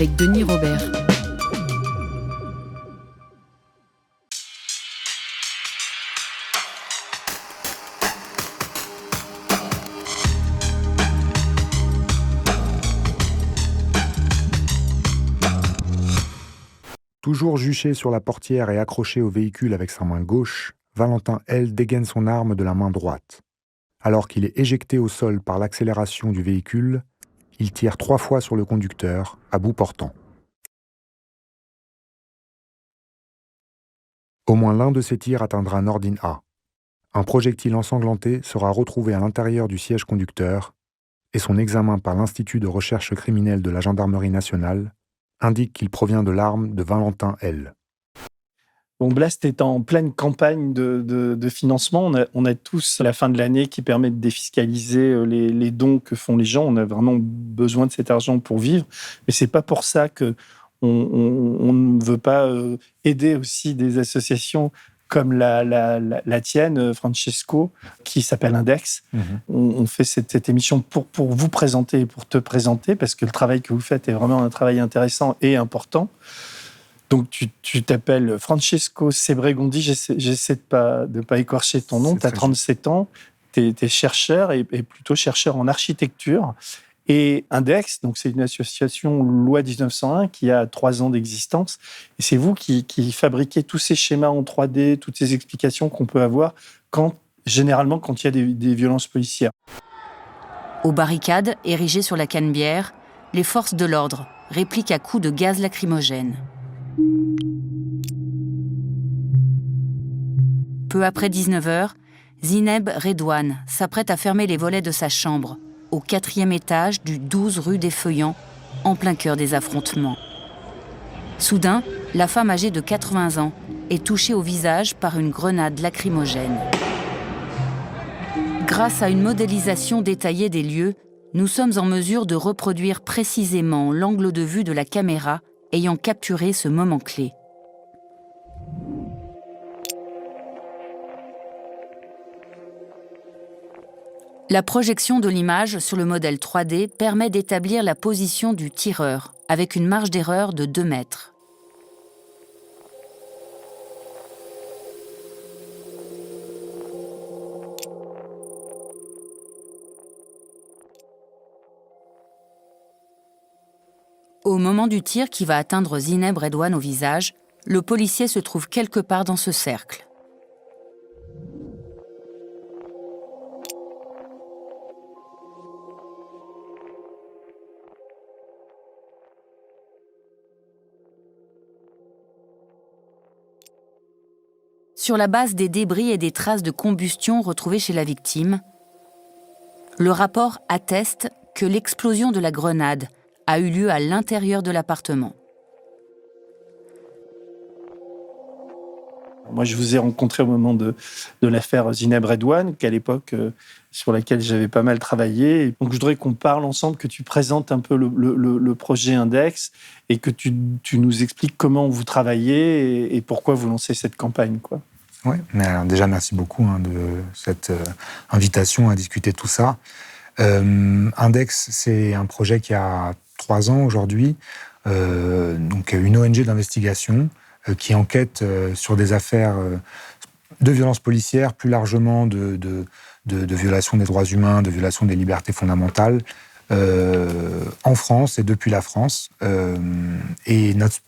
Avec Denis Robert. Toujours juché sur la portière et accroché au véhicule avec sa main gauche, Valentin L dégaine son arme de la main droite. Alors qu'il est éjecté au sol par l'accélération du véhicule, il tire trois fois sur le conducteur, à bout portant. Au moins l'un de ces tirs atteindra Nordin A. Un projectile ensanglanté sera retrouvé à l'intérieur du siège conducteur et son examen par l'Institut de recherche criminelle de la Gendarmerie nationale indique qu'il provient de l'arme de Valentin L. Bon, Blast est en pleine campagne de, financement. On a, tous la fin de l'année qui permet de défiscaliser euh, les, dons que font les gens. On a vraiment besoin de cet argent pour vivre. Mais c'est pas pour ça que on, ne veut pas euh, aider aussi des associations comme la, tienne, euh, Francesco, qui s'appelle Index. Mhm. On, fait cette, émission pour, pour vous présenter et pour te présenter, parce que le travail que vous faites est vraiment un travail intéressant et important. Donc, tu t'appelles Francesco Sebregondi, j'essaie de pas, de pas écorcher ton nom, tu as 37 ans, tu es, chercheur et, et, plutôt chercheur en architecture. Et Index, donc c'est une association loi 1901 qui a trois ans d'existence. Et c'est vous qui, fabriquez tous ces schémas en 3D, toutes ces explications qu'on peut avoir quand, généralement quand il y a des, violences policières. Aux barricades érigées sur la Canebière, les forces de l'ordre répliquent à coups de gaz lacrymogène. Peu après 19h, Zineb Redouane s'apprête à fermer les volets de sa chambre au quatrième étage du 12 rue des Feuillants, en plein cœur des affrontements. Soudain, la femme âgée de 80 ans est touchée au visage par une grenade lacrymogène. Grâce à une modélisation détaillée des lieux, nous sommes en mesure de reproduire précisément l'angle de vue de la caméra ayant capturé ce moment clé. La projection de l'image sur le modèle 3D permet d'établir la position du tireur avec une marge d'erreur de 2 mètres. Au moment du tir qui va atteindre Zineb Redouane au visage, le policier se trouve quelque part dans ce cercle. sur la base des débris et des traces de combustion retrouvées chez la victime. Le rapport atteste que l'explosion de la grenade a eu lieu à l'intérieur de l'appartement. Moi, je vous ai rencontré au moment de, l'affaire Zineb Redouane, qu'à l'époque, euh, sur laquelle j'avais pas mal travaillé. Donc, je voudrais qu'on parle ensemble, que tu présentes un peu le, projet Index et que tu, nous expliques comment vous travaillez et, et pourquoi vous lancez cette campagne. Quoi. Oui, mais déjà merci beaucoup hein, de cette euh, invitation à discuter tout ça. Euh, Index, c'est un projet qui a trois ans aujourd'hui, euh, donc une ONG d'investigation qui enquête sur des affaires de violences policières, plus largement de, de, des droits humains, de violation des libertés fondamentales, en France et depuis la France. et notre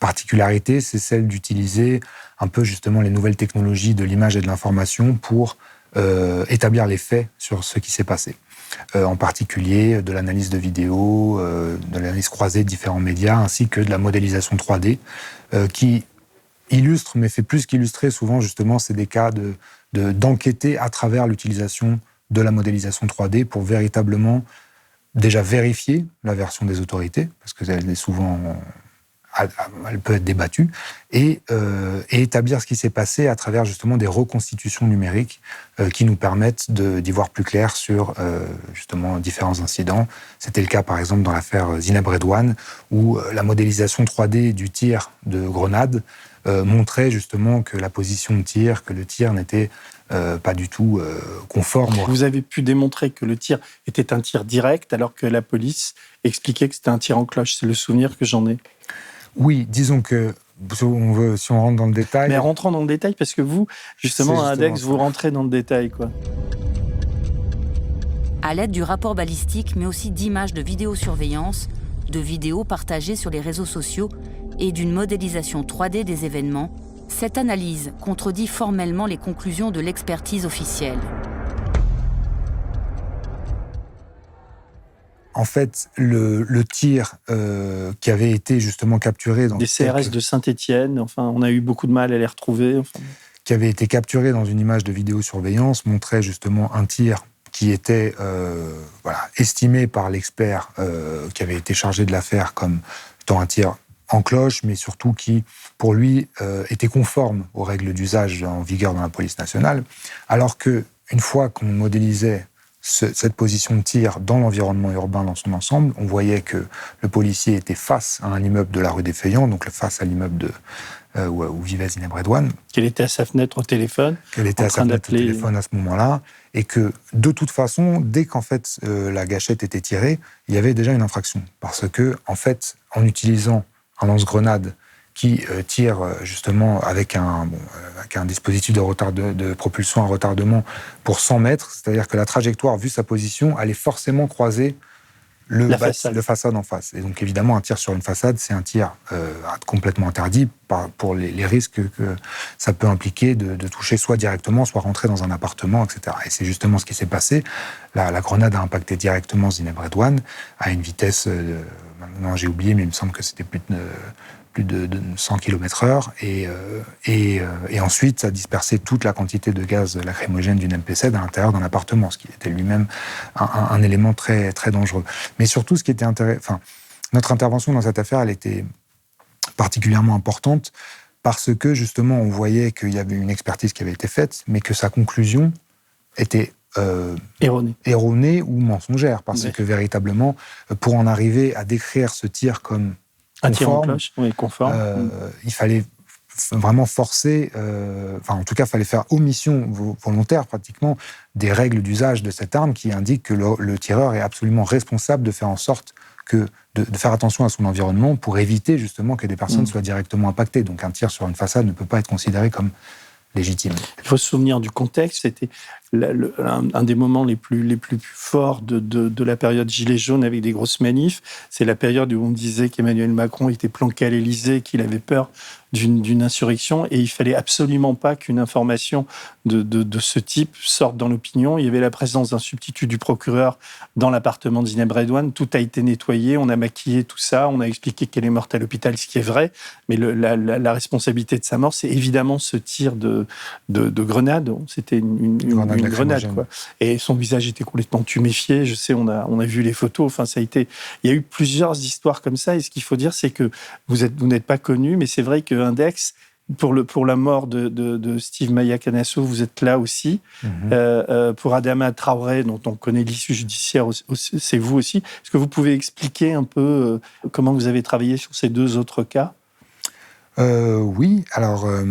particularité, c'est celle d'utiliser un peu justement les nouvelles technologies de l'image et de l'information pour euh, établir les faits sur ce qui s'est passé. Euh, en particulier de l'analyse de vidéos, euh, de l'analyse croisée de différents médias, ainsi que de la modélisation 3D, qui illustre, mais fait plus qu'illustrer souvent justement, c'est des cas de, d'enquêter à travers l'utilisation de la modélisation 3D pour véritablement déjà vérifier la version des autorités, parce qu'elle est souvent elle peut être débattue, et, euh, et établir ce qui s'est passé à travers justement des reconstitutions numériques euh, qui nous permettent d'y voir plus clair sur euh, justement différents incidents. C'était le cas par exemple dans l'affaire Zineb Redouane, où la modélisation 3D du tir de grenade montrait justement que la position de tir, que le tir n'était pas du tout conforme. Vous avez pu démontrer que le tir était un tir direct alors que la police expliquait que c'était un tir en cloche. C'est le souvenir que j'en ai. Oui, disons que si on, veut, si on rentre dans le détail. Mais rentrons dans le détail, parce que vous, justement, à Index, vous rentrez dans le détail, quoi. À l'aide du rapport balistique, mais aussi d'images de vidéosurveillance, de vidéos partagées sur les réseaux sociaux et d'une modélisation 3D des événements, cette analyse contredit formellement les conclusions de l'expertise officielle. En fait, le, tir euh, qui avait été justement capturé dans... Des CRS de Saint-Étienne, enfin, on a eu beaucoup de mal à les retrouver. Qui avait été capturé dans une image de vidéosurveillance montrait justement un tir qui était euh, voilà, estimé par l'expert euh, qui avait été chargé de l'affaire comme étant un tir en cloche, mais surtout qui, pour lui, était conforme aux règles d'usage en vigueur dans la police nationale, alors que une fois qu'on modélisait cette position de tir dans l'environnement urbain dans son ensemble, on voyait que le policier était face à un immeuble de la rue des Feuillants, donc face à l'immeuble de, euh, où, vivait Zineb Redouane. Qu'elle était à sa fenêtre au téléphone. Qu'elle était à sa fenêtre au téléphone à ce moment-là. Et que, de toute façon, dès qu'en fait euh, la gâchette était tirée, il y avait déjà une infraction. Parce que, en fait, en utilisant un lance-grenade qui euh, tire euh, justement avec un, euh, avec un dispositif de, retard de, propulsion à retardement pour 100 mètres, c'est-à-dire que la trajectoire, vu sa position, allait forcément croiser le, façade. en face. Et donc évidemment, un tir sur une façade, c'est un tir complètement interdit pour les, risques que ça peut impliquer de, toucher soit directement, soit rentrer dans un appartement, etc. Et c'est justement ce qui s'est passé. La, grenade a impacté directement Zineb Redouane à une vitesse, maintenant j'ai oublié, mais il me semble que c'était plus de plus de, 100 km/h. Et, euh, euh, et, ensuite, ça a dispersé toute la quantité de gaz lacrymogène d'une MPC à l'intérieur d'un appartement, ce qui était lui-même un, élément très, très dangereux. Mais surtout, ce qui était enfin, notre intervention dans cette affaire, elle était particulièrement importante parce que justement, on voyait qu'il y avait une expertise qui avait été faite, mais que sa conclusion était euh, erronée. erronée ou mensongère, parce que véritablement, pour en arriver à décrire ce tir comme un tir en cloche, oui, conforme. Euh, il fallait vraiment forcer, euh, enfin en tout cas, il fallait faire omission volontaire pratiquement des règles d'usage de cette arme qui indiquent que le, tireur est absolument responsable de faire en sorte que de, faire attention à son environnement pour éviter justement que des personnes mm. soient directement impactées. Donc un tir sur une façade ne peut pas être considéré comme légitime. Il faut se souvenir du contexte. C'était un, des moments les plus, forts de, la période Gilets jaunes avec des grosses manifs. C'est la période où on disait qu'Emmanuel Macron était planqué à l'Élysée, qu'il avait peur d'une insurrection et il fallait absolument pas qu'une information de, ce type sorte dans l'opinion. Il y avait la présence d'un substitut du procureur dans l'appartement de Zineb. Tout a été nettoyé, on a maquillé tout ça, on a expliqué qu'elle est morte à l'hôpital, ce qui est vrai. Mais la, responsabilité de sa mort, c'est évidemment ce tir de, de, grenade. C'était une, une, une grenade, quoi. Et son visage était complètement tuméfié. Je sais, on a, on a vu les photos. Enfin, ça a été. Il y a eu plusieurs histoires comme ça. Et ce qu'il faut dire, c'est que vous êtes, vous n'êtes pas connu, mais c'est vrai que Index. Pour, le, pour la mort de, de, Steve Maya Canasso, vous êtes là aussi. Mhm. Euh, euh, pour Adama Traoré, dont on connaît l'issue judiciaire, c'est vous aussi. Est-ce que vous pouvez expliquer un peu euh, comment vous avez travaillé sur ces deux autres cas? Euh, oui, alors euh,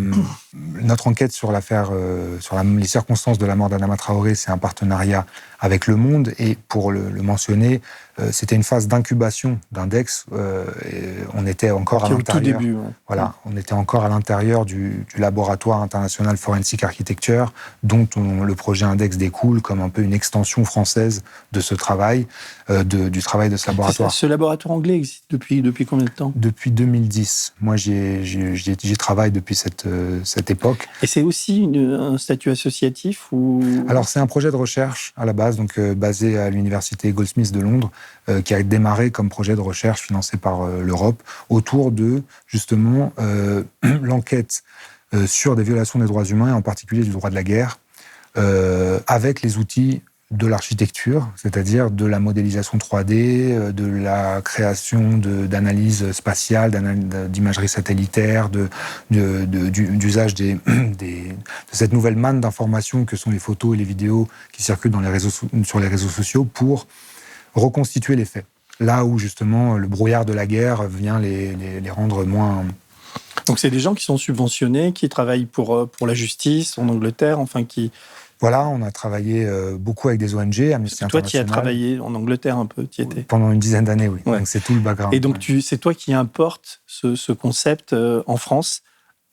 notre enquête sur l'affaire, euh, sur les circonstances de la mort d'Anama Traoré, c'est un partenariat avec Le Monde. Et pour le, mentionner, c'était une phase d'incubation d'Index. on était encore à l'intérieur. Voilà, on était encore à l'intérieur du, laboratoire international Forensic Architecture, dont le projet Index découle comme un peu une extension française de ce travail, du travail de ce laboratoire. ce laboratoire anglais existe depuis depuis combien de temps? Depuis 2010. Moi, j'y travaille depuis cette, euh, cette époque. Et c'est aussi un statut associatif ou? Alors c'est un projet de recherche à la base, donc euh, basé à l'université Goldsmiths de Londres, euh, qui a démarré comme projet de recherche financé par l'Europe autour de justement l'enquête sur des violations des droits humains, et en particulier du droit de la guerre, avec les outils de l'architecture, c'est-à-dire de la modélisation 3D, euh, de la création d'analyses spatiales, d'imagerie satellitaire, d'usage de, cette nouvelle manne d'informations que sont les photos et les vidéos qui circulent sur les réseaux sociaux pour reconstituer les faits. Là où justement le brouillard de la guerre vient les, les rendre moins, donc c'est des gens qui sont subventionnés, qui travaillent pour, euh, pour la justice en Angleterre, enfin qui, voilà, on a travaillé euh, beaucoup avec des ONG, Amnesty Toi, tu as travaillé en Angleterre un peu, tu étais Pendant une dizaine d'années, oui. Donc c'est tout le background. Et donc c'est toi qui importes ce, concept euh, en France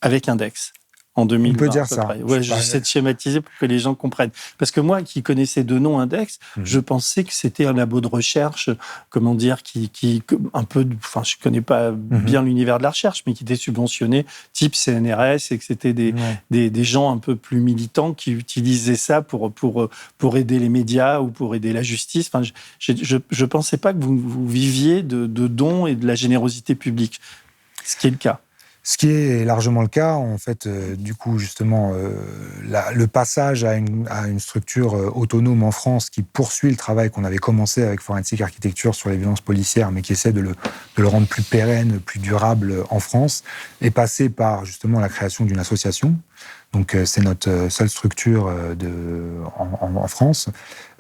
avec Index en 2020. On peut dire ça. Ouais, j'essaie de schématiser pour que les gens comprennent. Parce que moi, qui connaissais de nom Index, mhm. je pensais que c'était un labo de recherche, comment dire, qui, qui un peu, enfin, je connais pas mhm. bien l'univers de la recherche, mais qui était subventionné, type CNRS, et que c'était des, des, des, gens un peu plus militants qui utilisaient ça pour, pour, pour aider les médias ou pour aider la justice. Enfin, je, je, je pensais pas que vous, vous viviez de, de dons et de la générosité publique, ce qui est le cas. Ce qui est largement le cas, en fait, euh, du coup, justement, euh, le passage à une, structure euh, autonome en France qui poursuit le travail qu'on avait commencé avec Forensic Architecture sur les violences policières, mais qui essaie de le, rendre plus pérenne, plus durable en France, est passé par justement la création d'une association. Donc, c'est notre seule structure en, France.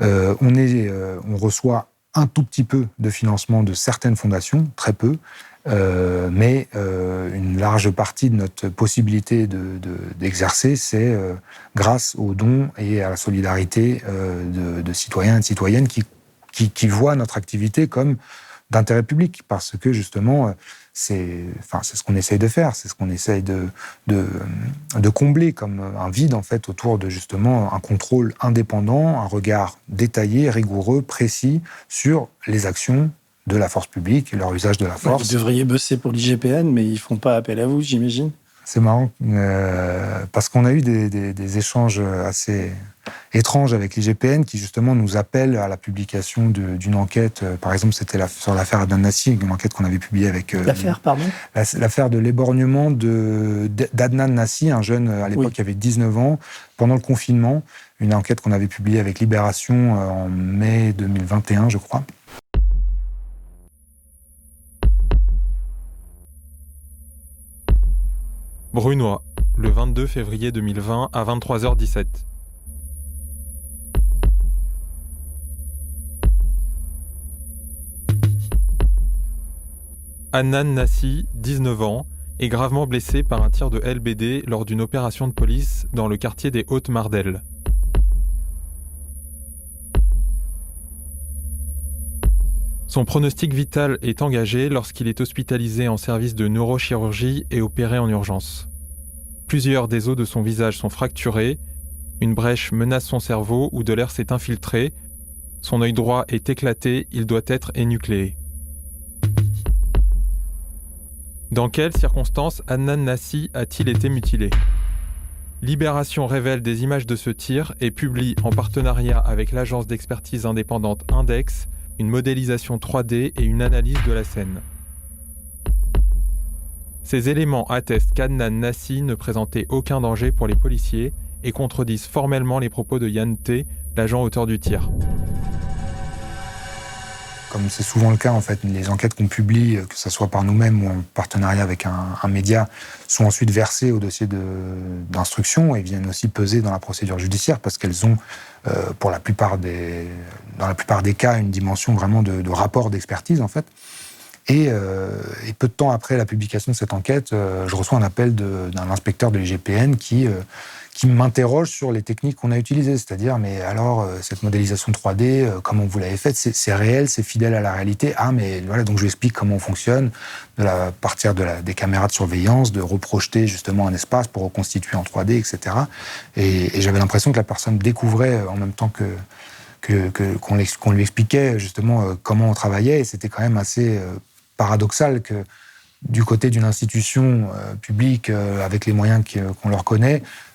on reçoit un tout petit peu de financement de certaines fondations, très peu, euh, mais euh, une large partie de notre possibilité d'exercer, de, c'est euh, grâce aux dons et à la solidarité de, citoyens et de citoyennes qui, qui, voient notre activité comme d'intérêt public, parce que justement, c'est enfin, ce qu'on essaye de faire, c'est ce qu'on essaye de, de, de, combler comme un vide en fait autour de justement un contrôle indépendant, un regard détaillé, rigoureux, précis sur les actions de la force publique et leur usage de la force. Vous devriez bosser pour l'IGPN, mais ils font pas appel à vous, j'imagine. C'est marrant, euh, parce qu'on a eu des, échanges assez étranges avec l'IGPN qui justement nous appellent à la publication d'une enquête. Euh, par exemple, c'était sur l'affaire Adnan Nassi, une enquête qu'on avait publiée avec... Euh, l'affaire, pardon L'affaire de l'éborgnement d'Adnan Nassi, un jeune à l'époque qui avait 19 ans, pendant le confinement. Une enquête qu'on avait publiée avec Libération en mai 2021, je crois. Brunois, le 22 février 2020 à 23h17. Annan Nassi, 19 ans, est gravement blessé par un tir de LBD lors d'une opération de police dans le quartier des Hautes-Mardelles. Son pronostic vital est engagé lorsqu'il est hospitalisé en service de neurochirurgie et opéré en urgence. Plusieurs des os de son visage sont fracturés, une brèche menace son cerveau où de l'air s'est infiltré, son œil droit est éclaté, il doit être énucléé. Dans quelles circonstances Annan Nassi a-t-il été mutilé? Libération révèle des images de ce tir et publie en partenariat avec l'agence d'expertise indépendante Index une modélisation 3D et une analyse de la scène. Ces éléments attestent qu'Adnan Nassi ne présentait aucun danger pour les policiers et contredisent formellement les propos de Yann T, l'agent auteur du tir. Comme c'est souvent le cas, en fait, les enquêtes qu'on publie, que ce soit par nous-mêmes ou en partenariat avec un, média, sont ensuite versées au dossier d'instruction et viennent aussi peser dans la procédure judiciaire parce qu'elles ont, euh, pour la plupart des, dans la plupart des cas, une dimension vraiment de, rapport d'expertise, en fait. Euh, et, peu de temps après la publication de cette enquête, euh, je reçois un appel d'un inspecteur de l'IGPN qui, euh, qui m'interroge sur les techniques qu'on a utilisées. C'est-à-dire, mais alors, cette modélisation 3D, comment vous l'avez faite C'est réel, c'est fidèle à la réalité Ah, mais voilà, donc je lui explique comment on fonctionne, la, partir de des caméras de surveillance, de reprojeter justement un espace pour reconstituer en 3D, etc. Et, j'avais l'impression que la personne découvrait en même temps que qu'on lui expliquait justement comment on travaillait, et c'était quand même assez paradoxal que du côté d'une institution euh, publique euh, avec les moyens qu'on leur connaît, euh,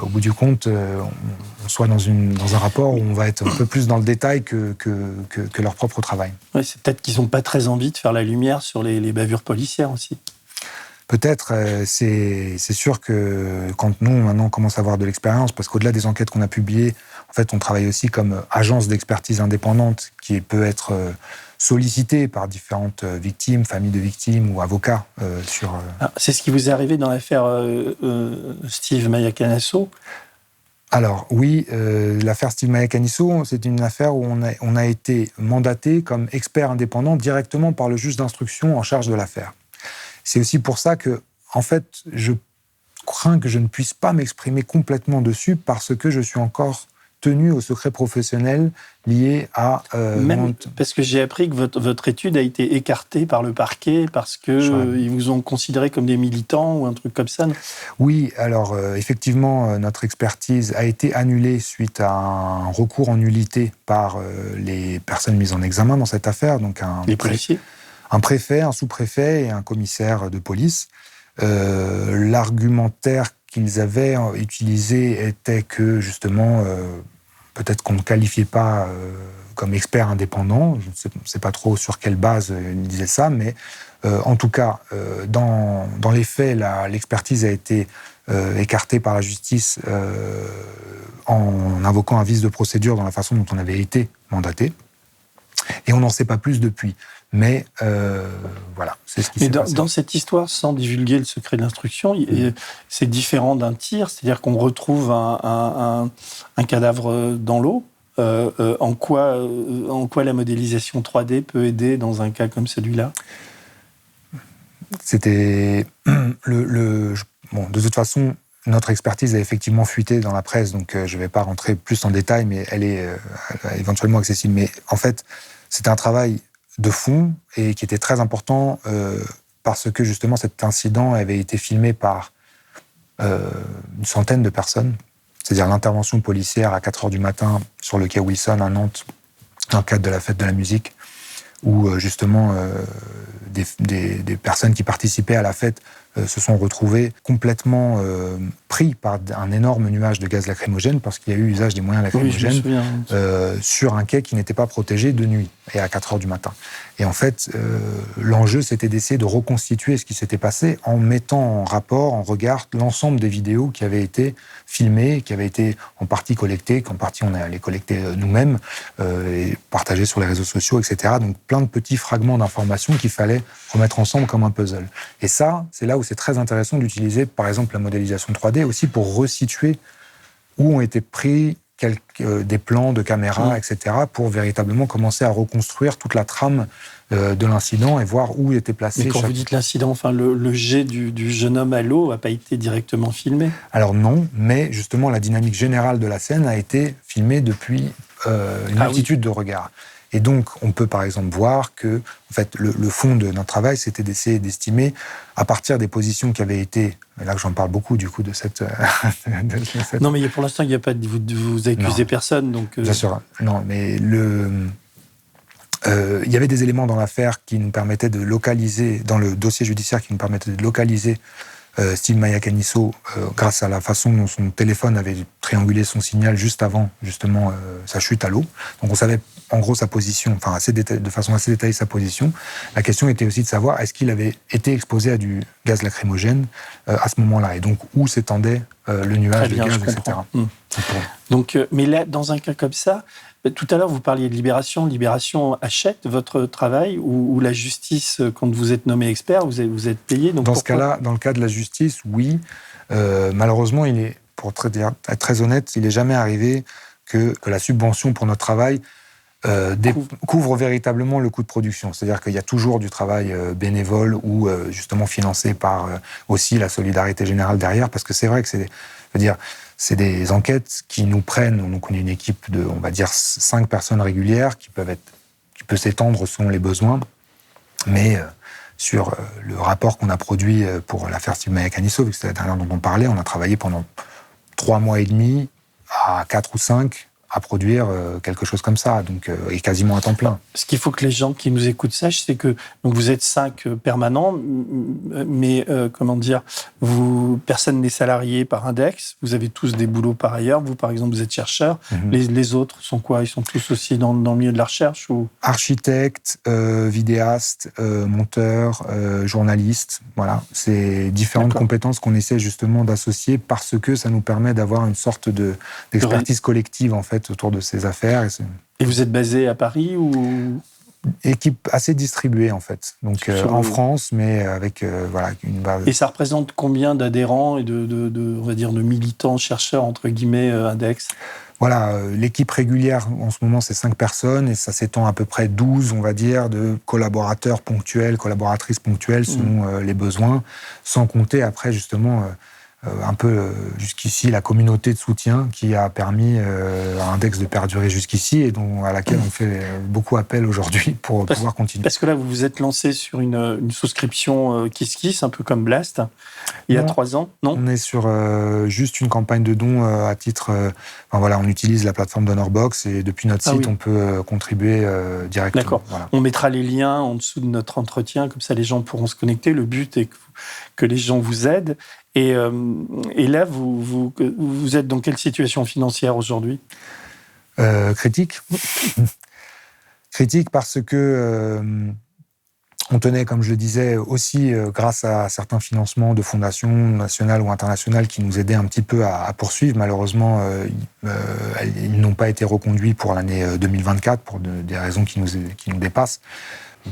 au bout du compte, on, soit dans, une, dans un rapport où on va être un peu plus dans le détail que, que, leur propre travail. c'est peut-être qu'ils n'ont pas très envie de faire la lumière sur les, bavures policières aussi. Peut-être, euh, c'est sûr que quand nous, maintenant, on commence à avoir de l'expérience, parce qu'au-delà des enquêtes qu'on a publiées, en fait, on travaille aussi comme agence d'expertise indépendante qui peut être euh, sollicitée par différentes euh, victimes, familles de victimes ou avocats sur... Ah, c'est ce qui vous est arrivé dans l'affaire Steve Mayakanasso alors oui, l'affaire Steve Mayakanisso, c'est une affaire où on a, on a été mandaté comme expert indépendant directement par le juge d'instruction en charge de l'affaire. C'est aussi pour ça que, en fait, je crains que je ne puisse pas m'exprimer complètement dessus parce que je suis encore tenu au secret professionnel lié à... Euh, Même parce que j'ai appris que votre, votre, étude a été écartée par le parquet parce qu'ils ils vous ont considéré comme des militants ou un truc comme ça. oui, alors euh, effectivement, euh, notre expertise a été annulée suite à un recours en nullité par les personnes mises en examen dans cette affaire. Donc un les policiers un préfet, un sous-préfet et un commissaire de police. Euh, l'argumentaire qu'ils avaient utilisé était que justement, euh, peut-être qu'on ne qualifiait pas euh, comme expert indépendant, je ne sais, pas trop sur quelle base ils disaient ça, mais en tout cas, dans, dans, les faits, l'expertise a été écartée par la justice en invoquant un vice de procédure dans la façon dont on avait été mandaté. Et on n'en sait pas plus depuis. Mais euh, voilà, c'est ce qui s'est passé. Dans cette histoire, sans divulguer le secret de l'instruction, c'est différent d'un tir, c'est-à-dire qu'on retrouve un, cadavre dans l'eau. Euh, euh, en, quoi, en quoi la modélisation 3D peut aider dans un cas comme celui-là? C'était le, bon, de toute façon, notre expertise a effectivement fuité dans la presse, donc je ne vais pas rentrer plus en détail, mais elle est éventuellement accessible. Mais en fait, c'est un travail de fond et qui était très important euh, parce que justement cet incident avait été filmé par euh, une centaine de personnes. C'est-à-dire l'intervention policière à 4 heures du matin sur le quai Wilson à Nantes, dans le cadre de la fête de la musique, où euh, justement des, personnes qui participaient à la fête se sont retrouvés complètement euh, pris par un énorme nuage de gaz lacrymogène parce qu'il y a eu usage des moyens lacrymogènes euh, sur un quai qui n'était pas protégé de nuit et à 4 heures du matin. Et en fait, l'enjeu, c'était d'essayer de reconstituer ce qui s'était passé en mettant en rapport, en regard, l'ensemble des vidéos qui avaient été filmées, qui avaient été en partie collectées, qu'en partie on a les collectées nous-mêmes et partagées sur les réseaux sociaux, etc. Donc plein de petits fragments d'informations qu'il fallait remettre ensemble comme un puzzle. Et ça, c'est là où c'est très intéressant d'utiliser, par exemple, la modélisation 3D aussi pour resituer où ont été pris quelques, euh, des plans de caméra, etc., pour véritablement commencer à reconstruire toute la trame euh, de l'incident et voir où était placé. Mais quand vous dites l'incident, enfin, le, jet du, jeune homme à l'eau n'a pas été directement filmé? Alors non, mais justement, la dynamique générale de la scène a été filmée depuis euh, une ah multitude de regards. Et donc, on peut par exemple voir que, en fait, le, fond de notre travail, c'était d'essayer d'estimer, à partir des positions qui avaient été, là que j'en parle beaucoup du coup de cette, Non, mais pour l'instant, il n'y a pas de vous, vous accusez personne, donc. Euh, Bien sûr, non, mais le. Euh, il y avait des éléments dans l'affaire qui nous permettaient de localiser, dans le dossier judiciaire qui nous permettaient de localiser euh, Steve Mayakaniso, euh, grâce à la façon dont son téléphone avait triangulé son signal juste avant justement euh, sa chute à l'eau. Donc on savait en gros sa position, enfin assez de façon assez détaillée sa position. La question était aussi de savoir est-ce qu'il avait été exposé à du gaz lacrymogène à ce moment-là, et donc où s'étendait le nuage de gaz, etc. Mmh. Donc, mais là, dans un cas comme ça, tout à l'heure, vous parliez de Libération. Libération achète votre travail ou, la justice, quand vous êtes nommé expert, vous êtes, vous êtes payé donc Dans ce cas-là, dans le cas de la justice, oui. Euh, malheureusement, il est, pour être très honnête, il n'est jamais arrivé que, la subvention pour notre travail euh, couvre. véritablement le coût de production. C'est-à-dire qu'il y a toujours du travail euh, bénévole ou justement financé par aussi la solidarité générale derrière, parce que c'est vrai que c'est, dire, c'est des enquêtes qui nous prennent, donc on est une équipe de, on va dire, cinq personnes régulières qui peuvent être, qui peut s'étendre selon les besoins, mais euh, sur euh, le rapport qu'on a produit euh, pour l'affaire Steve Mayakaniso, vu que c'est la dernière dont on parlait, on a travaillé pendant trois mois et demi à quatre ou cinq à produire euh, quelque chose comme ça, donc euh, et quasiment à temps plein. Ce qu'il faut que les gens qui nous écoutent sachent, c'est que donc vous êtes cinq permanents, mais comment dire, vous personne n'est salarié par Index. Vous avez tous des boulots par ailleurs. Vous, par exemple, vous êtes chercheur. Mhm. les, autres sont quoi? Ils sont tous aussi dans, dans, le milieu de la recherche ou? Architecte, vidéaste, monteur, journaliste. Voilà, c'est différentes compétences qu'on essaie justement d'associer parce que ça nous permet d'avoir une sorte de d'expertise collective en fait autour de ces affaires. Et, vous êtes basé à Paris ou? Équipe assez distribuée en fait, donc euh, en France, mais avec euh, voilà une base. Et ça représente combien d'adhérents et de, de, on va dire de militants, chercheurs entre guillemets euh, Index? Voilà, l'équipe régulière en ce moment c'est cinq personnes et ça s'étend à peu près 12, on va dire, de collaborateurs ponctuels, collaboratrices ponctuelles selon mmh. les besoins, sans compter après justement euh, un peu euh, jusqu'ici la communauté de soutien qui a permis euh, à Index de perdurer jusqu'ici et dont, à laquelle on fait beaucoup appel aujourd'hui pour pouvoir continuer. Parce que là, vous vous êtes lancé sur une, une souscription KissKiss, un peu comme Blast, il y a trois ans, non? On est sur juste une campagne de dons à titre. enfin, voilà, on utilise la plateforme Donorbox et depuis notre ah site, on peut contribuer directement. D'accord. On mettra les liens en dessous de notre entretien, comme ça les gens pourront se connecter. Le but est que, que les gens vous aident. Et, euh, et là, vous, vous, vous, êtes dans quelle situation financière aujourd'hui? Euh, Critique. critique parce que euh, on tenait, comme je le disais, aussi grâce à certains financements de fondations nationales ou internationales qui nous aidaient un petit peu à, poursuivre. Malheureusement, ils n'ont pas été reconduits pour l'année 2024 pour des raisons qui nous, qui nous dépassent.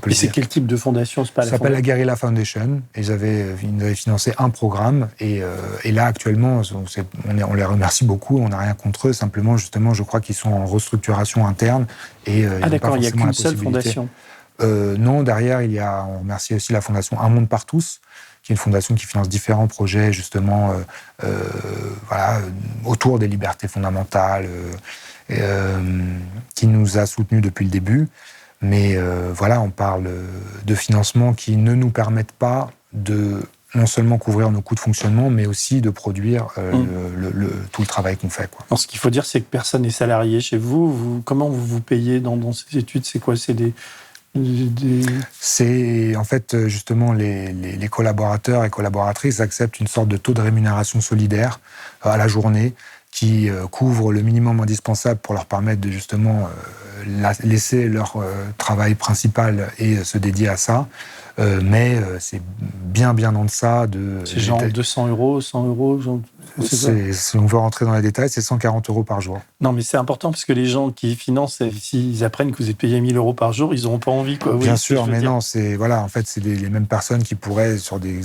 Et c'est quel type de fondation? Ça s'appelle la Guerrilla Foundation. Ils avaient, ils avaient financé un programme. Et, euh, et là, actuellement, on, on, les remercie beaucoup. On n'a rien contre eux. Simplement, justement, je crois qu'ils sont en restructuration interne. Et, euh, ah d'accord, il n'y a qu'une seule fondation euh, Non, derrière, il y a, on remercie aussi la fondation Un Monde par tous qui est une fondation qui finance différents projets, justement, voilà, autour des libertés fondamentales, qui nous a soutenus depuis le début. Mais euh, voilà, on parle de financements qui ne nous permettent pas de non seulement couvrir nos coûts de fonctionnement, mais aussi de produire euh, mm. le, tout le travail qu'on fait. Quoi. ce qu'il faut dire, c'est que personne n'est salarié chez vous. vous. Comment vous vous payez dans, ces études? C'est quoi? C'est des, C'est en fait justement les, les, collaborateurs et collaboratrices acceptent une sorte de taux de rémunération solidaire à la journée qui euh, couvre le minimum indispensable pour leur permettre de justement laisser leur euh, travail principal et se dédier à ça. Euh, mais euh, c'est bien, bien en deçà de. C'est genre 200 euros, 100 euros Si on veut rentrer dans les détails, c'est 140 euros par jour. Non, mais c'est important parce que les gens qui financent, s'ils apprennent que vous êtes payé 1000 euros par jour, ils n'auront pas envie. Quoi. Bien sûr, mais non, c'est voilà, en fait, c'est les, mêmes personnes qui pourraient, sur des,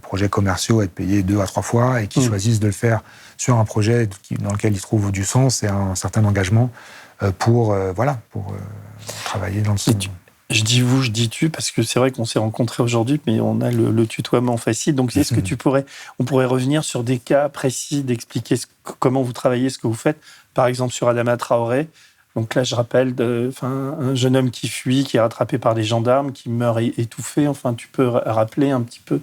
projets commerciaux, être payées deux à trois fois et qui hmm. choisissent de le faire sur un projet dans lequel ils trouvent du sens et un certain engagement. Euh, pour, euh, voilà, pour euh, travailler dans le sens. Je dis vous, je dis tu, parce que c'est vrai qu'on s'est rencontrés aujourd'hui, mais on a le, tutoiement facile. Donc, est-ce que tu pourrais, on pourrait revenir sur des cas précis, d'expliquer comment vous travaillez, ce que vous faites, par exemple sur Adama Traoré. Donc là, je rappelle, de, enfin, un jeune homme qui fuit, qui est rattrapé par des gendarmes, qui meurt étouffé. Enfin, tu peux rappeler un petit peu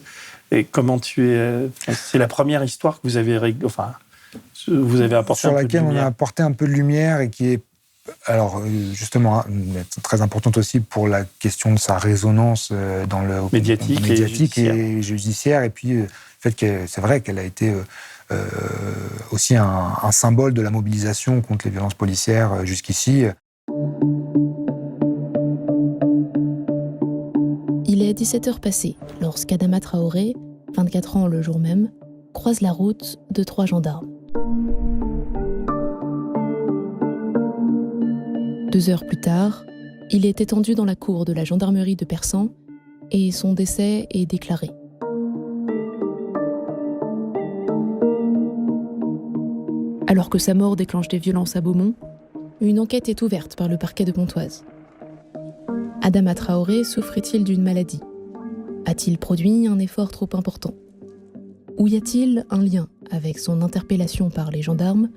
et comment tu es. C'est la première histoire que vous avez, enfin, vous avez apporté sur laquelle on a apporté un peu de lumière et qui est alors euh, justement, hein, très importante aussi pour la question de sa résonance euh, dans le médiatique, et, judiciaire. et, puis euh, le fait que c'est vrai qu'elle a été aussi un, symbole de la mobilisation contre les violences policières jusqu'ici. Il est 17h passées lorsqu'Adama Traoré, 24 ans le jour même, croise la route de trois gendarmes. Deux heures plus tard, il est étendu dans la cour de la gendarmerie de Persan et son décès est déclaré. Alors que sa mort déclenche des violences à Beaumont, une enquête est ouverte par le parquet de Pontoise. Adama Traoré souffrait-il d'une maladie? A-t-il produit un effort trop important? Ou y a-t-il un lien avec son interpellation par les gendarmes?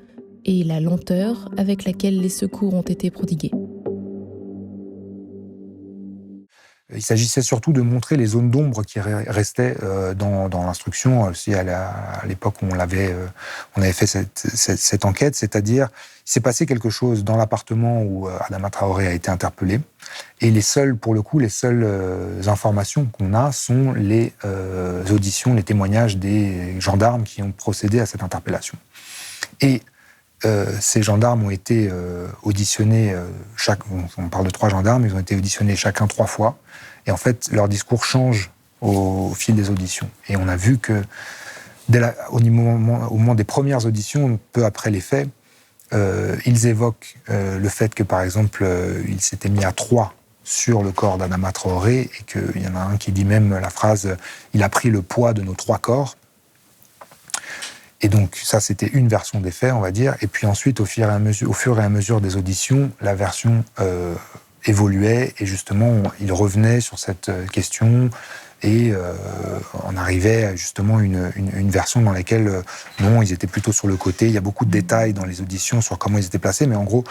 Et la lenteur avec laquelle les secours ont été prodigués. il s'agissait surtout de montrer les zones d'ombre qui restaient euh, dans, l'instruction, aussi à l'époque où on, euh, avait fait cette, enquête, c'est-à-dire s'est passé quelque chose dans l'appartement où euh, Adama Traoré a été interpellé, et les seules, pour le coup, les seules informations qu'on a sont les auditions, les témoignages des gendarmes qui ont procédé à cette interpellation. Ces gendarmes ont été auditionnés, chaque, on parle de trois gendarmes, ils ont été auditionnés chacun trois fois. Et en fait, leur discours change au, fil des auditions. Et on a vu que, dès au, moment, au, moment, des premières auditions, peu après les faits, euh, ils évoquent euh, le fait que, par exemple, euh, ils s'étaient mis à trois sur le corps d'Adama Traoré et qu'il y en a un qui dit même la phrase Il a pris le poids de nos trois corps. Et donc, ça, c'était une version des faits, on va dire. Et puis ensuite, au fur et à mesure, au fur et à mesure des auditions, la version évoluait. Et justement il revenait sur cette euh, question. Et euh, on arrivait à justement une, une, version dans laquelle euh, non ils étaient plutôt sur le côté. Il y a beaucoup de détails dans les auditions sur comment ils étaient placés. Mais en gros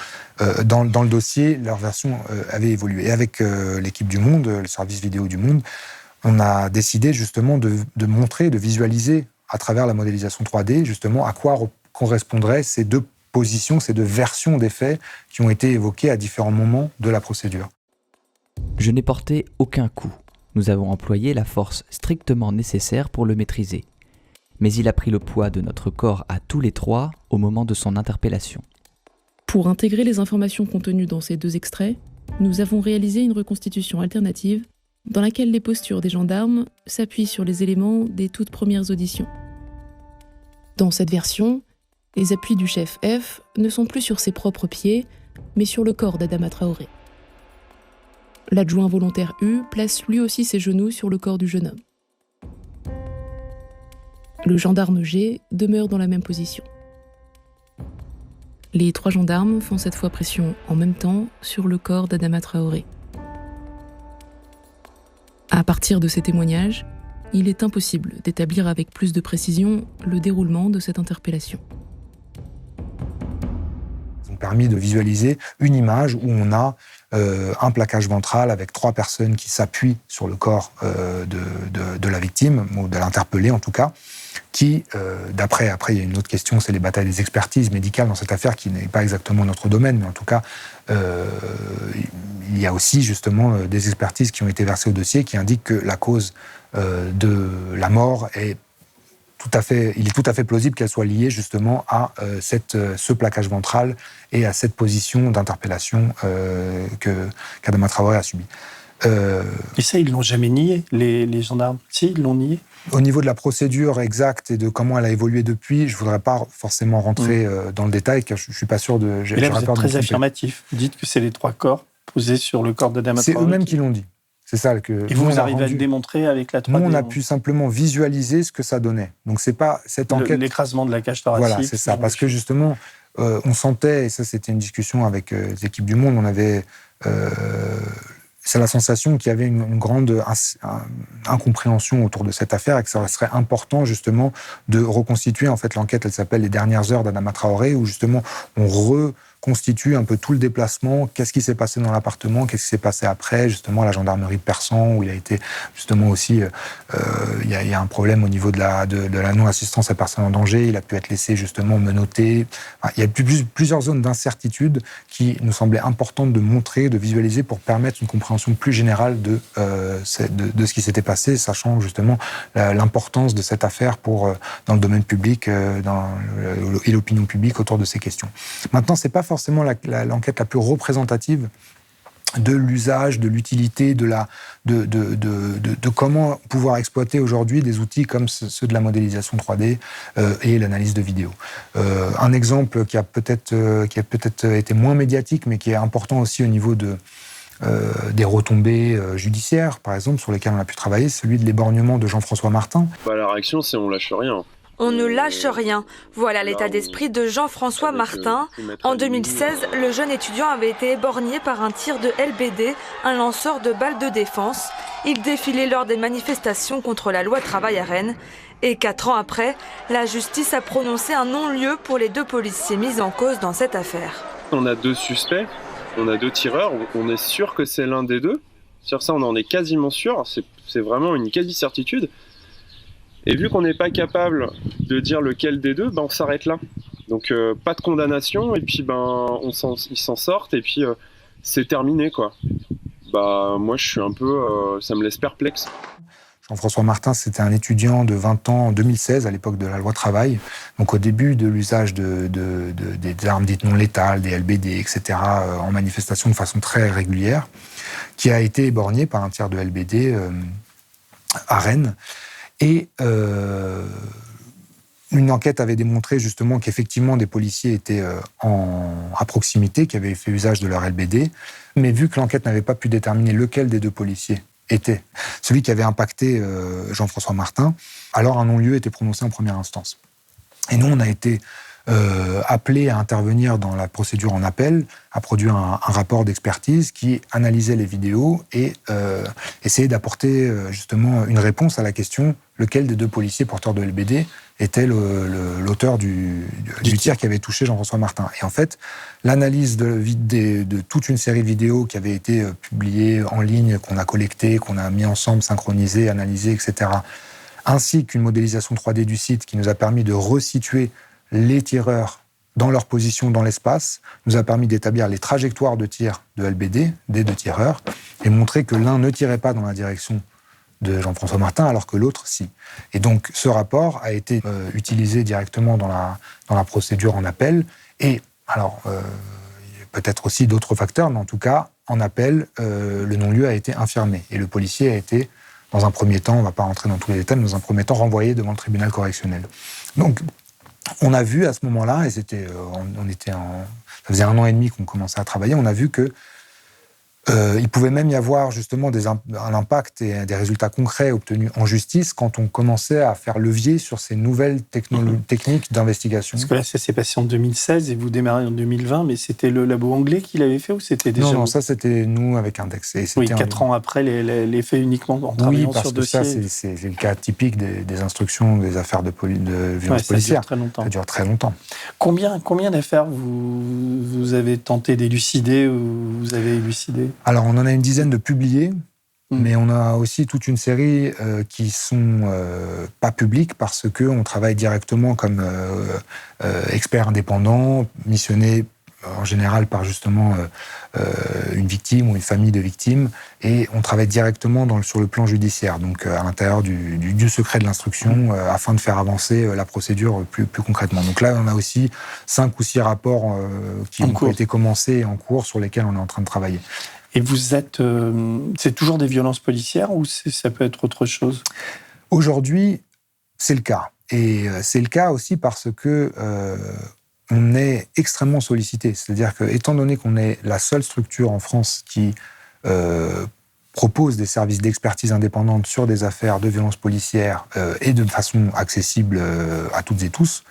dans, dans, le dossier leur version avait évolué. Et avec l'équipe du Monde le service vidéo du Monde on a décidé justement de, de montrer de visualiser à travers la modélisation 3D justement à quoi correspondraient ces deux positions, ces deux versions des faits qui ont été évoquées à différents moments de la procédure. Je n'ai porté aucun coup. Nous avons employé la force strictement nécessaire pour le maîtriser. Mais il a pris le poids de notre corps à tous les trois au moment de son interpellation. Pour intégrer les informations contenues dans ces deux extraits, nous avons réalisé une reconstitution alternative dans laquelle les postures des gendarmes s'appuient sur les éléments des toutes premières auditions. Dans cette version, les appuis du chef F ne sont plus sur ses propres pieds, mais sur le corps d'Adama Traoré. L'adjoint volontaire U place lui aussi ses genoux sur le corps du jeune homme. Le gendarme G demeure dans la même position. Les trois gendarmes font cette fois pression en même temps sur le corps d'Adama Traoré. À partir de ces témoignages, il est impossible d'établir avec plus de précision le déroulement de cette interpellation. Permis de visualiser une image où on a euh, un plaquage ventral avec trois personnes qui s'appuient sur le corps euh, de, la victime, ou de l'interpellé en tout cas, qui, euh, d'après, après il y a une autre question, c'est les batailles des expertises médicales dans cette affaire qui n'est pas exactement notre domaine, mais en tout cas, il y a aussi justement des expertises qui ont été versées au dossier qui indiquent que la cause de la mort est à fait, il est tout à fait plausible qu'elle soit liée justement à euh, cette, euh, ce plaquage ventral et à cette position d'interpellation euh, que qu'Adama Traoré a subi. et ça, ils l'ont jamais nié, les, gendarmes Si, ils l'ont nié Au niveau de la procédure exacte et de comment elle a évolué depuis, je ne voudrais pas forcément rentrer mm. dans le détail, car je ne suis pas sûr de... Mais là, vous êtes très affirmatif. Vous dites que c'est les trois corps posés sur le corps d'Adama Traoré. C'est eux-mêmes qui l'ont dit. C'est ça que. Et vous, vous arrivez à le démontrer avec la 3D Nous, on a pu simplement visualiser ce que ça donnait. Donc, c'est pas cette enquête. L'écrasement de la cage thoracique. Voilà, c'est ça. Parce que justement, euh, on sentait, et ça, c'était une discussion avec euh, les équipes du Monde, on avait. Euh, c'est la sensation qu'il y avait une, grande incompréhension autour de cette affaire et que ça serait important justement de reconstituer. En fait, l'enquête, elle s'appelle Les dernières heures d'Adama Traoré, où justement on re constitue un peu tout le déplacement. Qu'est-ce qui s'est passé dans l'appartement? Qu'est-ce qui s'est passé après Justement, la gendarmerie de Persan, où il a été justement aussi, euh, euh, il, y a, un problème au niveau de la, non-assistance à personne en danger. Il a pu être laissé justement menotté. il y a plusieurs zones d'incertitude qui nous semblaient importantes de montrer, de visualiser pour permettre une compréhension plus générale de, euh, ce qui s'était passé, sachant justement l'importance de cette affaire pour, dans le domaine public et l'opinion publique autour de ces questions. Maintenant, c'est pas forcément l'enquête la, plus représentative de l'usage, de l'utilité, de, la, de, de, de, comment pouvoir exploiter aujourd'hui des outils comme ceux de la modélisation 3D euh, et l'analyse de vidéo. Euh, un exemple qui a peut-être euh, peut-être été moins médiatique, mais qui est important aussi au niveau de des retombées judiciaires, par exemple, sur lesquelles on a pu travailler, celui de l'éborgnement de Jean-François Martin. Bah, la réaction, c'est on lâche rien. On ne lâche rien. Voilà l'état d'esprit de Jean-François Martin. En 2016, le jeune étudiant avait été éborgné par un tir de LBD, un lanceur de balles de défense. Il défilait lors des manifestations contre la loi travail à Rennes. Et quatre ans après, la justice a prononcé un non-lieu pour les deux policiers mis en cause dans cette affaire. On a deux suspects, on a deux tireurs, on est sûr que c'est l'un des deux? Sur ça, on en est quasiment sûr. C'est vraiment une quasi-certitude. Et vu qu'on n'est pas capable de dire lequel des deux, ben, on s'arrête là. Donc euh, pas de condamnation et puis ben on ils s'en sortent et puis euh, c'est terminé quoi. Bah moi je suis un peu, euh, ça me laisse perplexe. Jean-François Martin, c'était un étudiant de 20 ans en 2016, à l'époque de la loi travail, donc au début de l'usage de, des armes dites non létales, des LBD, etc., en manifestation de façon très régulière, qui a été éborgné par un tiers de LBD à Rennes. Et euh, une enquête avait démontré justement qu'effectivement des policiers étaient euh, à proximité, qui avaient fait usage de leur LBD, mais vu que l'enquête n'avait pas pu déterminer lequel des deux policiers était celui qui avait impacté euh, Jean-François Martin, alors un non-lieu était prononcé en première instance. Et nous, on a été euh, appelé à intervenir dans la procédure en appel, à produire un, rapport d'expertise qui analysait les vidéos et essayait d'apporter justement une réponse à la question lequel des deux policiers porteurs de LBD était l'auteur du, du, tir qui avait touché Jean-François Martin. Et en fait, l'analyse de, de, de, toute une série de vidéos qui avaient été publiées en ligne, qu'on a collectées, qu'on a mis ensemble, synchronisées, analysées, etc., ainsi qu'une modélisation 3D du site qui nous a permis de resituer les tireurs dans leur position dans l'espace, nous a permis d'établir les trajectoires de tir de LBD des deux tireurs et montrer que l'un ne tirait pas dans la direction de Jean-François Martin alors que l'autre si. Et donc ce rapport a été euh, utilisé directement dans la, dans la procédure en appel et alors euh, peut-être aussi d'autres facteurs, mais en tout cas en appel euh, le non-lieu a été infirmé et le policier a été dans un premier temps, on ne va pas rentrer dans tous les détails, mais dans un premier temps renvoyé devant le tribunal correctionnel. Donc on a vu à ce moment-là, et c'était, euh, on, était en, ça faisait un an et demi qu'on commençait à travailler, on a vu que euh, il pouvait même y avoir justement des, un impact et des résultats concrets obtenus en justice quand on commençait à faire levier sur ces nouvelles mhm. techniques d'investigation. Parce que là, ça s'est passé en 2016 et vous démarrez en 2020, mais c'était le labo anglais qui l'avait fait ou c'était déjà... Non, non, ça c'était nous avec Index. Et oui, quatre ans après les, faits uniquement en travaillant oui, parce sur que ça, c'est le cas typique des, instructions des affaires de, de violence policière. Ça dure très longtemps. Ça dure très longtemps. Combien, combien d'affaires vous, vous avez tenté d'élucider ou vous avez élucidé? Alors, on en a une dizaine de publiés, hmm. mais on a aussi toute une série euh, qui sont euh, pas publiques parce que on travaille directement comme euh, expert indépendant, missionné en général par justement une victime ou une famille de victimes, et on travaille directement sur le plan judiciaire, donc à l'intérieur du, secret de l'instruction, hmm. afin de faire avancer la procédure plus, concrètement. Donc là, on a aussi cinq ou six rapports qui ont été commencés en cours sur lesquels on est en train de travailler. Et vous êtes. Euh, c'est toujours des violences policières ou ça peut être autre chose? Aujourd'hui, c'est le cas. Et euh, c'est le cas aussi parce que euh, on est extrêmement sollicité. C'est-à-dire que, étant donné qu'on est la seule structure en France qui propose des services d'expertise indépendante sur des affaires de violences policières et de façon accessible à toutes et tous,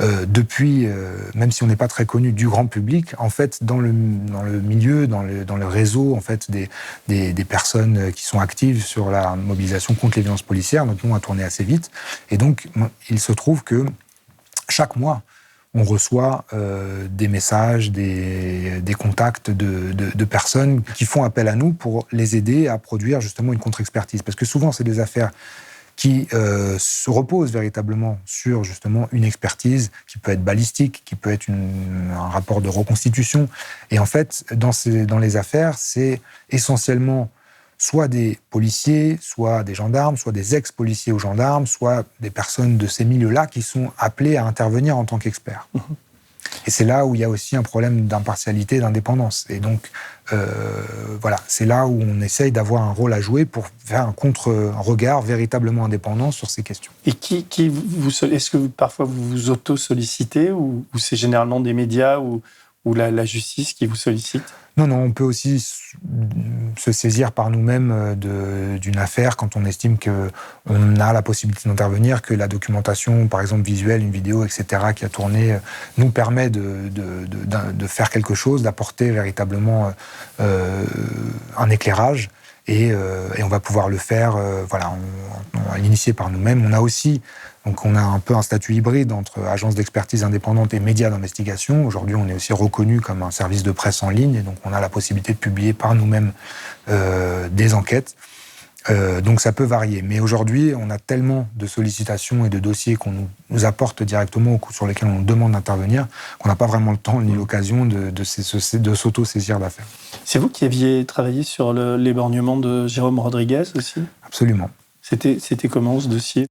euh, depuis, euh, même si on n'est pas très connu du grand public, en fait, dans le, dans le milieu, dans le, dans le réseau en fait, des, des, des, personnes qui sont actives sur la mobilisation contre les violences policières, notre nom a tourné assez vite. Et donc, il se trouve que chaque mois, on reçoit euh, des messages, des, des contacts de, de, de, personnes qui font appel à nous pour les aider à produire justement une contre-expertise. Parce que souvent, c'est des affaires qui euh, se repose véritablement sur justement une expertise qui peut être balistique, qui peut être un rapport de reconstitution. Et en fait, dans, dans les affaires, c'est essentiellement soit des policiers, soit des gendarmes, soit des ex-policiers ou gendarmes, soit des personnes de ces milieux-là qui sont appelées à intervenir en tant qu'experts. Et c'est là où il y a aussi un problème d'impartialité, d'indépendance. Et donc, euh, voilà, c'est là où on essaye d'avoir un rôle à jouer pour faire un contre-regard véritablement indépendant sur ces questions. Et qui, vous, est-ce que parfois vous vous auto-sollicitez ou, c'est généralement des médias ou, la justice qui vous sollicite? Non, non, on peut aussi se saisir par nous-mêmes euh, d'une affaire quand on estime qu'on a la possibilité d'intervenir, que la documentation, par exemple visuelle, une vidéo, etc., qui a tourné, euh, nous permet de, faire quelque chose, d'apporter véritablement euh, un éclairage. Et, on va pouvoir le faire, voilà, on, l'initier par nous-mêmes. On a aussi donc on a un peu un statut hybride entre agence d'expertise indépendante et médias d'investigation. Aujourd'hui, on est aussi reconnu comme un service de presse en ligne, et donc on a la possibilité de publier par nous-mêmes euh, des enquêtes. Euh, donc ça peut varier. Mais aujourd'hui, on a tellement de sollicitations et de dossiers qu'on nous, apporte directement, sur lesquels on nous demande d'intervenir, qu'on n'a pas vraiment le temps ni l'occasion de, de, de s'auto-saisir d'affaires. C'est vous qui aviez travaillé sur l'éborgnement de Jérôme Rodriguez aussi? Absolument. C'était comment ce dossier?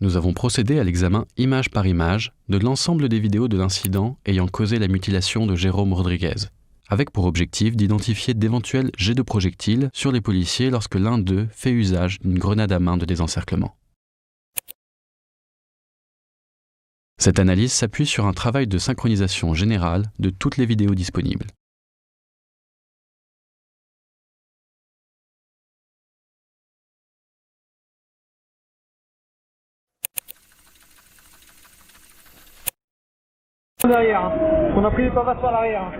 Nous avons procédé à l'examen image par image de l'ensemble des vidéos de l'incident ayant causé la mutilation de Jérôme Rodriguez, avec pour objectif d'identifier d'éventuels jets de projectiles sur les policiers lorsque l'un d'eux fait usage d'une grenade à main de désencerclement. Cette analyse s'appuie sur un travail de synchronisation générale de toutes les vidéos disponibles. Hein. on a pris les par l'arrière. Hein.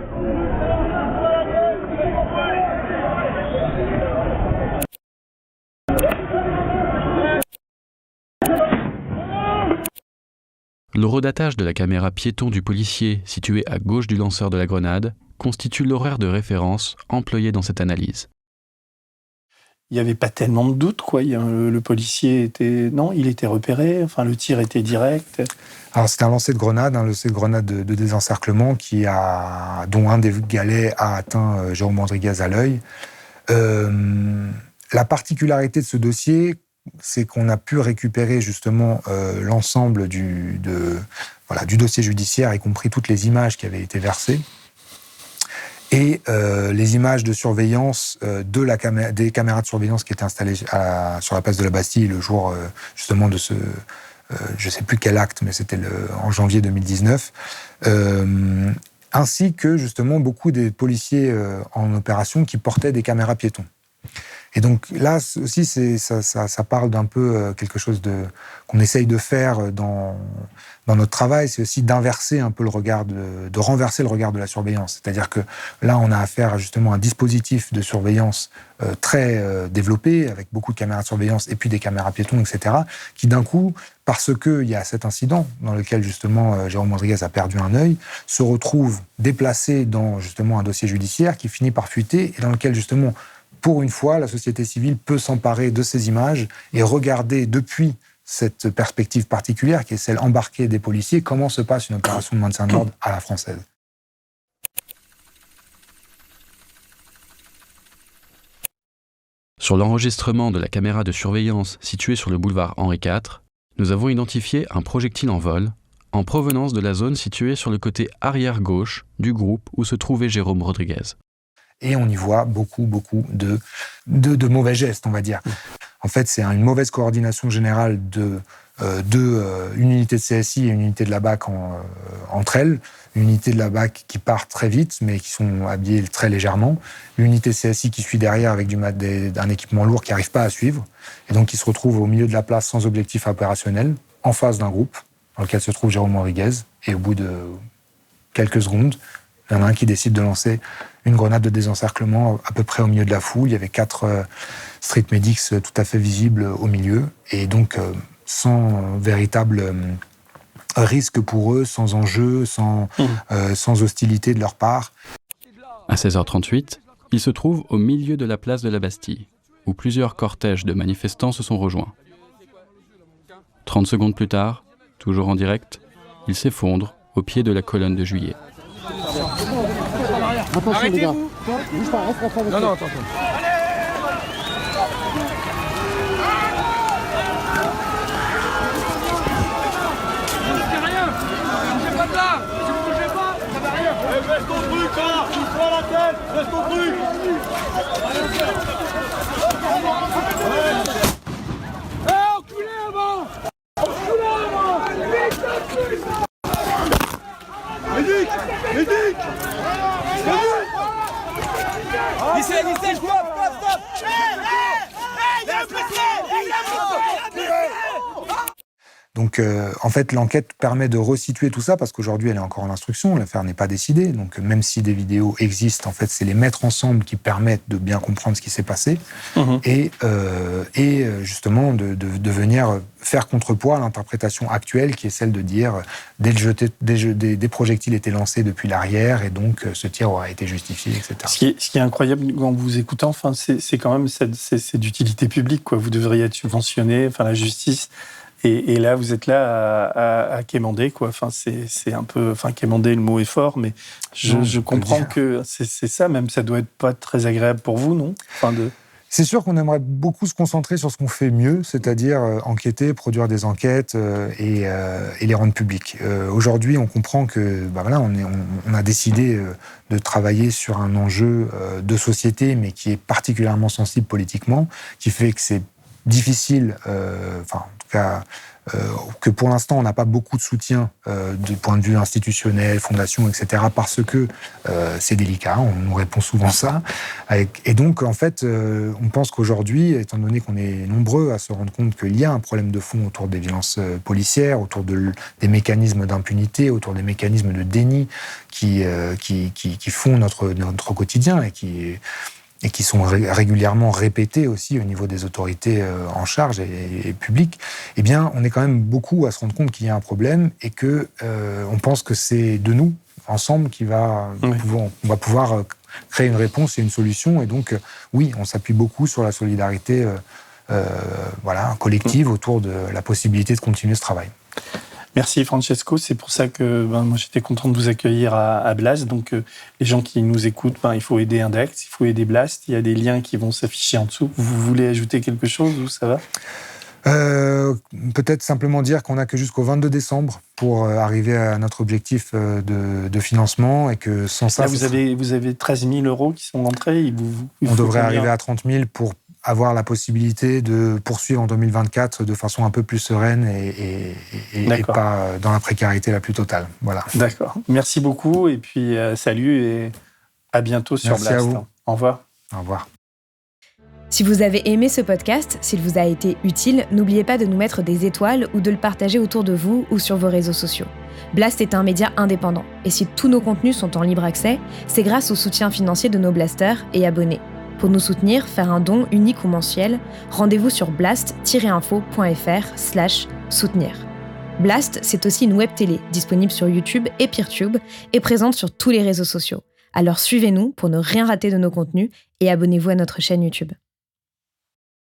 Le redatage de la caméra piéton du policier situé à gauche du lanceur de la grenade constitue l'horaire de référence employé dans cette analyse il n'y avait pas tellement de doutes, quoi. le, policier était. Non, il était repéré, enfin, le tir était direct. Alors, c'était un lancer de grenade, un lancer de grenade de, désencerclement qui a, dont un des galets a atteint euh, Jérôme Rodriguez à l'œil. Euh, la particularité de ce dossier, c'est qu'on a pu récupérer justement euh, l'ensemble du, voilà, du dossier judiciaire, y compris toutes les images qui avaient été versées et euh, les images de surveillance euh, de la des caméras de surveillance qui étaient installées sur la place de la Bastille le jour euh, justement de ce, je ne sais plus quel acte, mais c'était en janvier 2019, ainsi que justement beaucoup des policiers en opération qui portaient des caméras piétons. Et donc là aussi, ça, ça, ça, parle d'un peu quelque chose qu'on essaye de faire dans dans notre travail, c'est aussi d'inverser un peu le regard, de, de, renverser le regard de la surveillance. C'est-à-dire que là, on a affaire à un dispositif de surveillance euh, très euh, développé, avec beaucoup de caméras de surveillance et puis des caméras piétons, etc., qui d'un coup, parce qu'il y a cet incident dans lequel justement Jérôme Rodriguez a perdu un œil, se retrouve déplacé dans justement un dossier judiciaire qui finit par fuiter et dans lequel justement pour une fois, la société civile peut s'emparer de ces images et regarder depuis cette perspective particulière, qui est celle embarquée des policiers, comment se passe une opération de maintien de l'ordre à la française? Sur l'enregistrement de la caméra de surveillance située sur le boulevard Henri IV, nous avons identifié un projectile en vol en provenance de la zone située sur le côté arrière gauche du groupe où se trouvait Jérôme Rodriguez et on y voit beaucoup, beaucoup de, de, mauvais gestes, on va dire. En fait, c'est une mauvaise coordination générale de, euh, de euh, une unité de CSI et une unité de la BAC euh, entre elles. Une unité de la BAC qui part très vite, mais qui sont habillées très légèrement. Une unité CSI qui suit derrière avec du, un équipement lourd qui n'arrive pas à suivre. Et donc qui se retrouve au milieu de la place sans objectif opérationnel, en face d'un groupe dans lequel se trouve Jérôme Rodriguez. Et au bout de quelques secondes, il y en a un qui décide de lancer une grenade de désencerclement à peu près au milieu de la foule. Il y avait quatre euh, street medics euh, tout à fait visibles au milieu. Et donc, euh, sans véritable risque pour eux, sans enjeu, sans, mmh. sans hostilité de leur part. À 16h38, ils se trouvent au milieu de la place de la Bastille, où plusieurs cortèges de manifestants se sont rejoints. 30 secondes plus tard, toujours en direct, ils s'effondrent au pied de la colonne de juillet. Attention les gars. Bouge pas, reste reste Non, non, attends, attends. pas de là Si vous bougez pas, ça va rien Eh, Laisse ton truc là Touche-toi la tête Laisse ton truc Несіть, несіть, хлоп, хлоп, хлоп! Ей, ей, ей, я Donc, euh, en fait, l'enquête permet de resituer tout ça parce qu'aujourd'hui, elle est encore en instruction, l'affaire n'est pas décidée. Donc, même si des vidéos existent, en fait, c'est les mettre ensemble qui permettent de bien comprendre ce qui s'est passé Mhm. et, euh, et euh, justement de, de, de venir faire contrepoids à l'interprétation actuelle qui est celle de dire euh, des, jetés, des, jeux- des, des projectiles étaient lancés depuis l'arrière et donc ce tir aura été justifié, etc. Ce qui, est, ce qui est incroyable en vous écoutant, enfin, c'est quand même c'est d'utilité publique. Quoi. Vous devriez être subventionné, enfin la justice. Et, et là, vous êtes là à, à, à quémander. Quoi. Enfin, c'est un peu, enfin, quémander, le mot est fort, mais je, Non, comprends que c'est ça. Même ça doit être pas très agréable pour vous, non? Enfin, de. C'est sûr qu'on aimerait beaucoup se concentrer sur ce qu'on fait mieux, c'est-à-dire euh, enquêter, produire des enquêtes euh, et, euh, et les rendre publiques. Euh, Aujourd'hui, on comprend que bah voilà, on, est, on, on a décidé de travailler sur un enjeu de société, mais qui est particulièrement sensible politiquement, qui fait que c'est difficile, enfin euh, que pour l'instant on n'a pas beaucoup de soutien euh, du point de vue institutionnel, fondation, etc. Parce que euh, c'est délicat, on nous répond souvent ça. Et donc en fait, on pense qu'aujourd'hui, étant donné qu'on est nombreux à se rendre compte qu'il y a un problème de fond autour des violences policières, autour des mécanismes d'impunité, autour des mécanismes de déni qui font notre, notre quotidien et qui et qui sont ré- régulièrement répétés aussi au niveau des autorités euh, en charge et, et publiques, eh bien, on est quand même beaucoup à se rendre compte qu'il y a un problème et que euh, on pense que c'est de nous, ensemble, qui va Oui. pouvoir, on va pouvoir euh, créer une réponse et une solution. Et donc, euh, oui, on s'appuie beaucoup sur la solidarité euh, euh, voilà, collective autour de la possibilité de continuer ce travail. Merci Francesco, c'est pour ça que ben, moi j'étais content de vous accueillir à, à Blast. Donc euh, les gens qui nous écoutent, ben, il faut aider Index, il faut aider Blast. Il y a des liens qui vont s'afficher en dessous. Vous voulez ajouter quelque chose ou ça va? Euh, Peut-être simplement dire qu'on n'a que jusqu'au 22 décembre pour euh, arriver à notre objectif de, de financement et que sans ça, Là, ce vous avez, vous avez 13 000 euros qui sont rentrés. Il vous, il on devrait arriver à 30 000 pour avoir la possibilité de poursuivre en 2024 de façon un peu plus sereine et, et- et- et D'accord. pas euh, dans la précarité la plus totale. Voilà. D'accord. Merci beaucoup et puis euh, salut et à bientôt sur Merci à Blast. vous. Au revoir. Au revoir. Si vous avez aimé ce podcast, s'il vous a été utile, n'oubliez pas de nous mettre des étoiles ou de le partager autour de vous ou sur vos réseaux sociaux. Blast est un média indépendant, et si tous nos contenus sont en libre accès, c'est grâce au soutien financier de nos blasters et abonnés. Pour nous soutenir, faire un don unique ou mensuel, rendez-vous sur blast-info.fr slash soutenir. Blast, c'est aussi une web télé disponible sur YouTube et Peertube et présente sur tous les réseaux sociaux. Alors suivez-nous pour ne rien rater de nos contenus et abonnez-vous à notre chaîne YouTube.